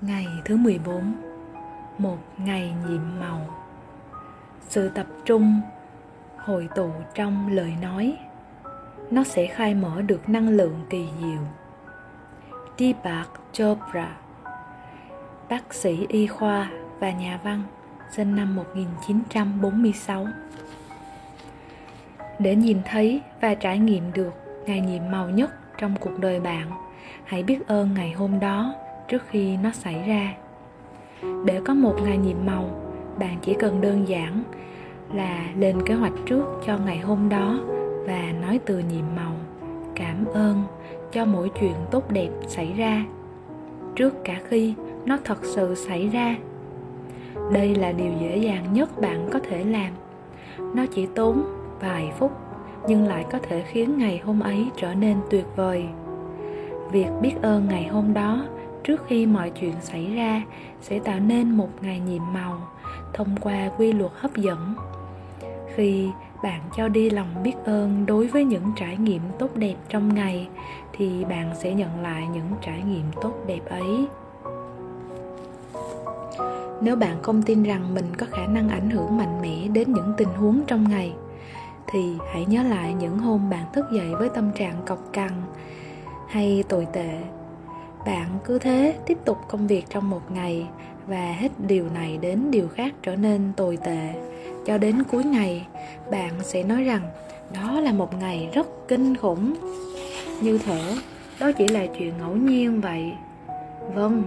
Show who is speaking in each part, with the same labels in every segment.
Speaker 1: Ngày thứ 14 Một ngày nhiệm màu. Sự tập trung, Hội tụ trong lời nói. Nó sẽ khai mở được năng lượng kỳ diệu. Deepak Chopra, Bác sĩ y khoa và nhà văn Sinh năm 1946 Để nhìn thấy và trải nghiệm được ngày nhiệm màu nhất trong cuộc đời bạn, Hãy biết ơn ngày hôm đó trước khi nó xảy ra. Để có một ngày nhiệm màu, bạn chỉ cần đơn giản là lên kế hoạch trước cho ngày hôm đó và nói từ nhiệm màu, cảm ơn cho mỗi chuyện tốt đẹp xảy ra, trước cả khi nó thật sự xảy ra. Đây là điều dễ dàng nhất bạn có thể làm. Nó chỉ tốn vài phút, nhưng lại có thể khiến ngày hôm ấy trở nên tuyệt vời. Việc biết ơn ngày hôm đó trước khi mọi chuyện xảy ra sẽ tạo nên một ngày nhiệm màu thông qua quy luật hấp dẫn. Khi bạn cho đi lòng biết ơn đối với những trải nghiệm tốt đẹp trong ngày, thì bạn sẽ nhận lại những trải nghiệm tốt đẹp ấy. Nếu bạn không tin rằng mình có khả năng ảnh hưởng mạnh mẽ đến những tình huống trong ngày, thì hãy nhớ lại những hôm bạn thức dậy với tâm trạng cọc cằn hay tồi tệ bạn cứ thế tiếp tục công việc trong một ngày và hết điều này đến điều khác trở nên tồi tệ. Cho đến cuối ngày, bạn sẽ nói rằng, đó là một ngày rất kinh khủng. Như thở đó chỉ là chuyện ngẫu nhiên vậy. Vâng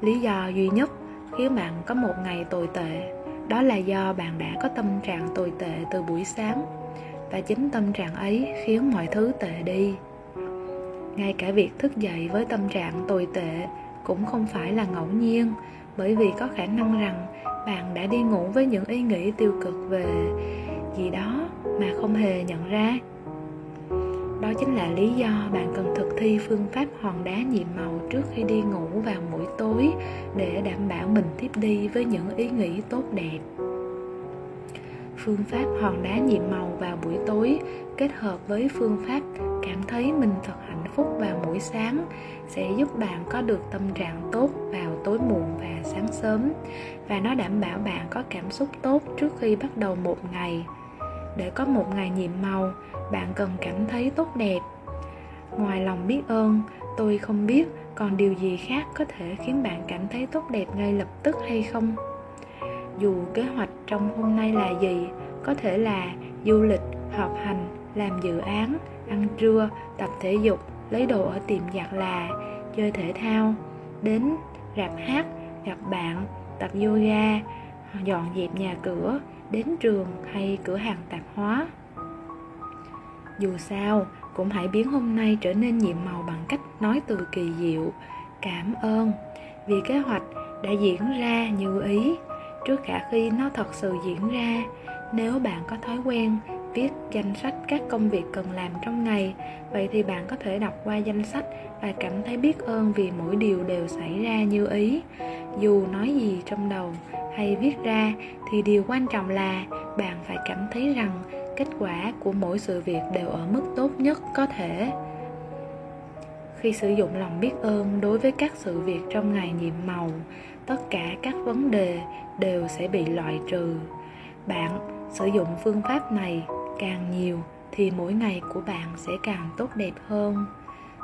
Speaker 1: lý do duy nhất khiến bạn có một ngày tồi tệ, đó là do bạn đã có tâm trạng tồi tệ từ buổi sáng. Và chính tâm trạng ấy khiến mọi thứ tệ đi ngay cả việc thức dậy với tâm trạng tồi tệ cũng không phải là ngẫu nhiên, bởi vì có khả năng rằng bạn đã đi ngủ với những ý nghĩ tiêu cực về gì đó mà không hề nhận ra. Đó chính là lý do bạn cần thực thi phương pháp hòn đá nhiệm màu trước khi đi ngủ vào buổi tối để đảm bảo mình tiếp đi với những ý nghĩ tốt đẹp phương pháp hòn đá nhiệm màu vào buổi tối, kết hợp với phương pháp cảm thấy mình thật hạnh phúc vào buổi sáng, sẽ giúp bạn có được tâm trạng tốt vào tối muộn và sáng sớm, và nó đảm bảo bạn có cảm xúc tốt trước khi bắt đầu một ngày. Để có một ngày nhiệm màu, bạn cần cảm thấy tốt đẹp. Ngoài lòng biết ơn, tôi không biết còn điều gì khác có thể khiến bạn cảm thấy tốt đẹp ngay lập tức hay không? Dù kế hoạch trong hôm nay là gì, có thể là du lịch học hành, làm dự án, ăn trưa, tập thể dục, lấy đồ ở tiệm giặt là, chơi thể thao, đến rạp hát, gặp bạn, tập yoga, dọn dẹp nhà cửa, đến trường hay cửa hàng tạp hóa. Dù sao, cũng hãy biến hôm nay trở nên nhiệm màu bằng cách nói từ kỳ diệu, cảm ơn, vì kế hoạch đã diễn ra như ý trước cả khi nó thật sự diễn ra. Nếu bạn có thói quen viết danh sách các công việc cần làm trong ngày, vậy thì bạn có thể đọc qua danh sách và cảm thấy biết ơn vì mỗi điều đều xảy ra như ý. Dù nói gì trong đầu hay viết ra, thì điều quan trọng là bạn phải cảm thấy rằng kết quả của mỗi sự việc đều ở mức tốt nhất có thể. Khi sử dụng lòng biết ơn đối với các sự việc trong ngày nhiệm màu tất cả các vấn đề đều sẽ bị loại trừ. Bạn sử dụng phương pháp này càng nhiều thì mỗi ngày của bạn sẽ càng tốt đẹp hơn.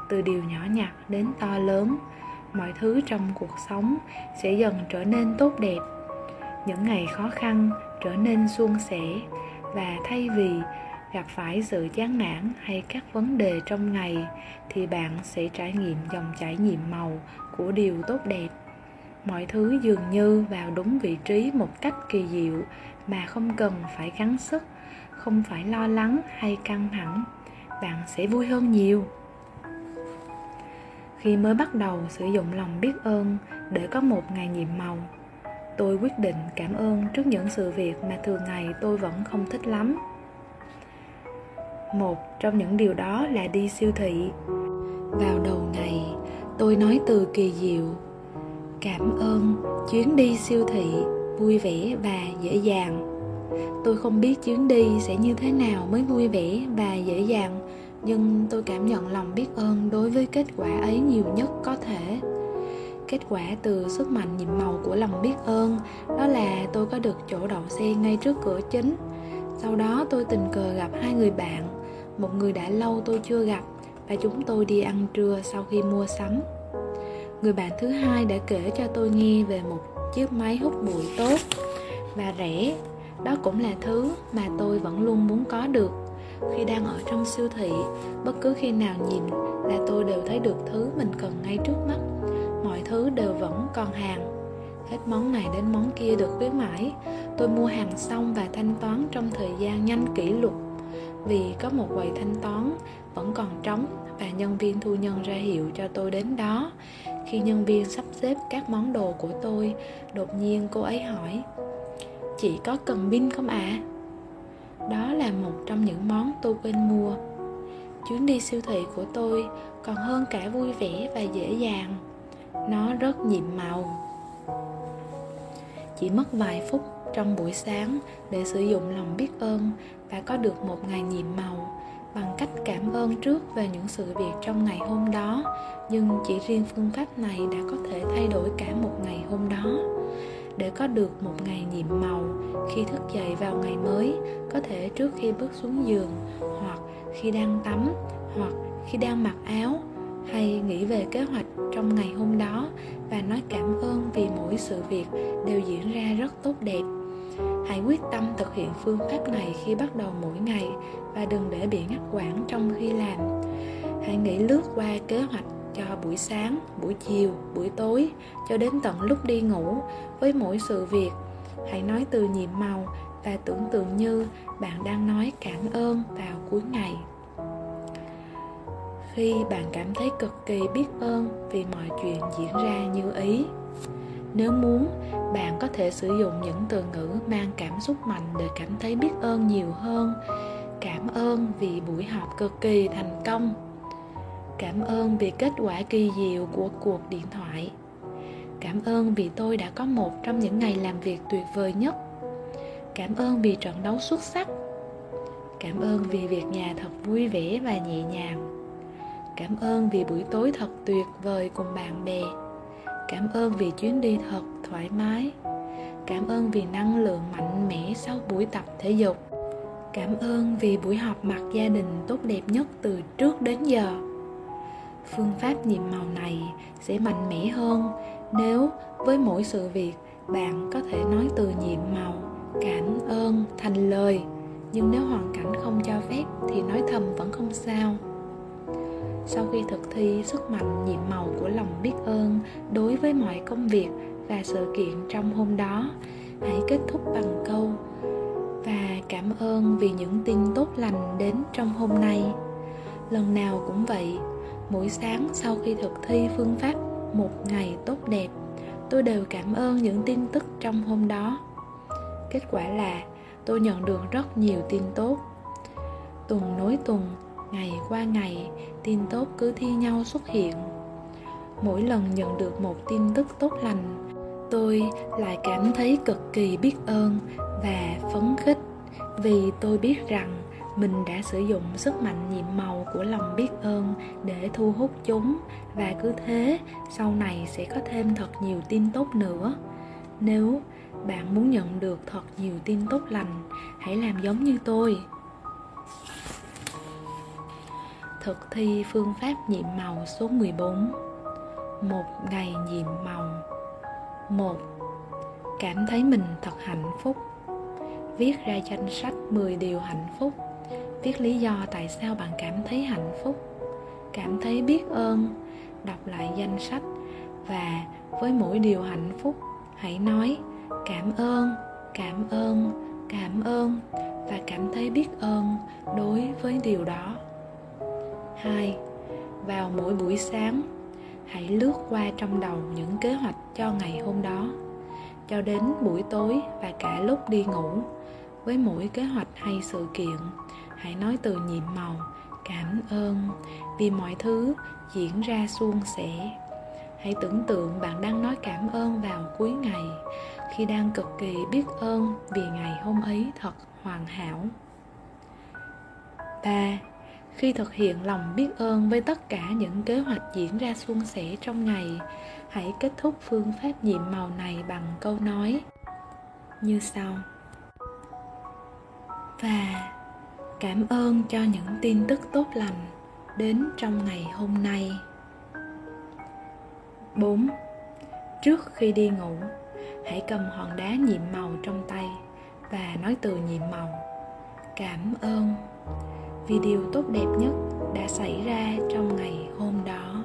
Speaker 1: Từ điều nhỏ nhặt đến to lớn, mọi thứ trong cuộc sống sẽ dần trở nên tốt đẹp. Những ngày khó khăn trở nên suôn sẻ và thay vì gặp phải sự chán nản hay các vấn đề trong ngày thì bạn sẽ trải nghiệm dòng chảy nhiệm màu của điều tốt đẹp mọi thứ dường như vào đúng vị trí một cách kỳ diệu mà không cần phải gắng sức, không phải lo lắng hay căng thẳng. Bạn sẽ vui hơn nhiều. Khi mới bắt đầu sử dụng lòng biết ơn để có một ngày nhiệm màu, tôi quyết định cảm ơn trước những sự việc mà thường ngày tôi vẫn không thích lắm. Một trong những điều đó là đi siêu thị. Vào đầu ngày, tôi nói từ kỳ diệu cảm ơn chuyến đi siêu thị vui vẻ và dễ dàng. Tôi không biết chuyến đi sẽ như thế nào mới vui vẻ và dễ dàng, nhưng tôi cảm nhận lòng biết ơn đối với kết quả ấy nhiều nhất có thể. Kết quả từ sức mạnh nhiệm màu của lòng biết ơn, đó là tôi có được chỗ đậu xe ngay trước cửa chính. Sau đó tôi tình cờ gặp hai người bạn, một người đã lâu tôi chưa gặp và chúng tôi đi ăn trưa sau khi mua sắm người bạn thứ hai đã kể cho tôi nghe về một chiếc máy hút bụi tốt và rẻ. Đó cũng là thứ mà tôi vẫn luôn muốn có được. Khi đang ở trong siêu thị, bất cứ khi nào nhìn là tôi đều thấy được thứ mình cần ngay trước mắt. Mọi thứ đều vẫn còn hàng. Hết món này đến món kia được khuyến mãi. Tôi mua hàng xong và thanh toán trong thời gian nhanh kỷ lục vì có một quầy thanh toán vẫn còn trống và nhân viên thu nhân ra hiệu cho tôi đến đó khi nhân viên sắp xếp các món đồ của tôi, đột nhiên cô ấy hỏi, chị có cần pin không ạ? À? đó là một trong những món tôi quên mua. Chuyến đi siêu thị của tôi còn hơn cả vui vẻ và dễ dàng. Nó rất nhiệm màu. Chỉ mất vài phút trong buổi sáng để sử dụng lòng biết ơn và có được một ngày nhiệm màu bằng cách cảm ơn trước về những sự việc trong ngày hôm đó, nhưng chỉ riêng phương pháp này đã có thể thay đổi cả một ngày hôm đó. Để có được một ngày nhiệm màu, khi thức dậy vào ngày mới, có thể trước khi bước xuống giường, hoặc khi đang tắm, hoặc khi đang mặc áo, hay nghĩ về kế hoạch trong ngày hôm đó và nói cảm ơn vì mỗi sự việc đều diễn ra rất tốt đẹp hãy quyết tâm thực hiện phương pháp này khi bắt đầu mỗi ngày và đừng để bị ngắt quãng trong khi làm. Hãy nghĩ lướt qua kế hoạch cho buổi sáng, buổi chiều, buổi tối, cho đến tận lúc đi ngủ với mỗi sự việc. Hãy nói từ nhiệm màu và tưởng tượng như bạn đang nói cảm ơn vào cuối ngày. Khi bạn cảm thấy cực kỳ biết ơn vì mọi chuyện diễn ra như ý nếu muốn, bạn có thể sử dụng những từ ngữ mang cảm xúc mạnh để cảm thấy biết ơn nhiều hơn. Cảm ơn vì buổi họp cực kỳ thành công. Cảm ơn vì kết quả kỳ diệu của cuộc điện thoại. Cảm ơn vì tôi đã có một trong những ngày làm việc tuyệt vời nhất. Cảm ơn vì trận đấu xuất sắc. Cảm ơn vì việc nhà thật vui vẻ và nhẹ nhàng. Cảm ơn vì buổi tối thật tuyệt vời cùng bạn bè cảm ơn vì chuyến đi thật thoải mái. Cảm ơn vì năng lượng mạnh mẽ sau buổi tập thể dục. Cảm ơn vì buổi họp mặt gia đình tốt đẹp nhất từ trước đến giờ. Phương pháp nhiệm màu này sẽ mạnh mẽ hơn nếu với mỗi sự việc bạn có thể nói từ nhiệm màu, cảm ơn, thành lời. Nhưng nếu hoàn cảnh không cho phép thì nói thầm vẫn không sao sau khi thực thi sức mạnh, nhiệm màu của lòng biết ơn đối với mọi công việc và sự kiện trong hôm đó, hãy kết thúc bằng câu và cảm ơn vì những tin tốt lành đến trong hôm nay. Lần nào cũng vậy, mỗi sáng sau khi thực thi phương pháp một ngày tốt đẹp tôi đều cảm ơn những tin tức trong hôm đó. Kết quả là tôi nhận được rất nhiều tin tốt. Tuần nối tuần, ngày qua ngày tin tốt cứ thi nhau xuất hiện. Mỗi lần nhận được một tin tức tốt lành, tôi lại cảm thấy cực kỳ biết ơn và phấn khích vì tôi biết rằng mình đã sử dụng sức mạnh nhiệm màu của lòng biết ơn để thu hút chúng và cứ thế sau này sẽ có thêm thật nhiều tin tốt nữa. Nếu bạn muốn nhận được thật nhiều tin tốt lành, hãy làm giống như tôi. Thực thi phương pháp nhiệm màu số 14 một ngày nhiệm màu. Một, cảm thấy mình thật hạnh phúc. Viết ra danh sách 10 điều hạnh phúc. Viết lý do tại sao bạn cảm thấy hạnh phúc. Cảm thấy biết ơn. Đọc lại danh sách. Và với mỗi điều hạnh phúc, hãy nói, cảm ơn cảm ơn cảm ơn. Và cảm thấy biết ơn đối với điều đó. 2. Vào mỗi buổi sáng, hãy lướt qua trong đầu những kế hoạch cho ngày hôm đó cho đến buổi tối và cả lúc đi ngủ với mỗi kế hoạch hay sự kiện hãy nói từ nhiệm màu cảm ơn vì mọi thứ diễn ra suôn sẻ hãy tưởng tượng bạn đang nói cảm ơn vào cuối ngày khi đang cực kỳ biết ơn vì ngày hôm ấy thật hoàn hảo 3 khi thực hiện lòng biết ơn với tất cả những kế hoạch diễn ra suôn sẻ trong ngày hãy kết thúc phương pháp nhiệm màu này bằng câu nói như sau và cảm ơn cho những tin tức tốt lành đến trong ngày hôm nay 4. Trước khi đi ngủ, hãy cầm hòn đá nhiệm màu trong tay và nói từ nhiệm màu. Cảm ơn vì điều tốt đẹp nhất đã xảy ra trong ngày hôm đó.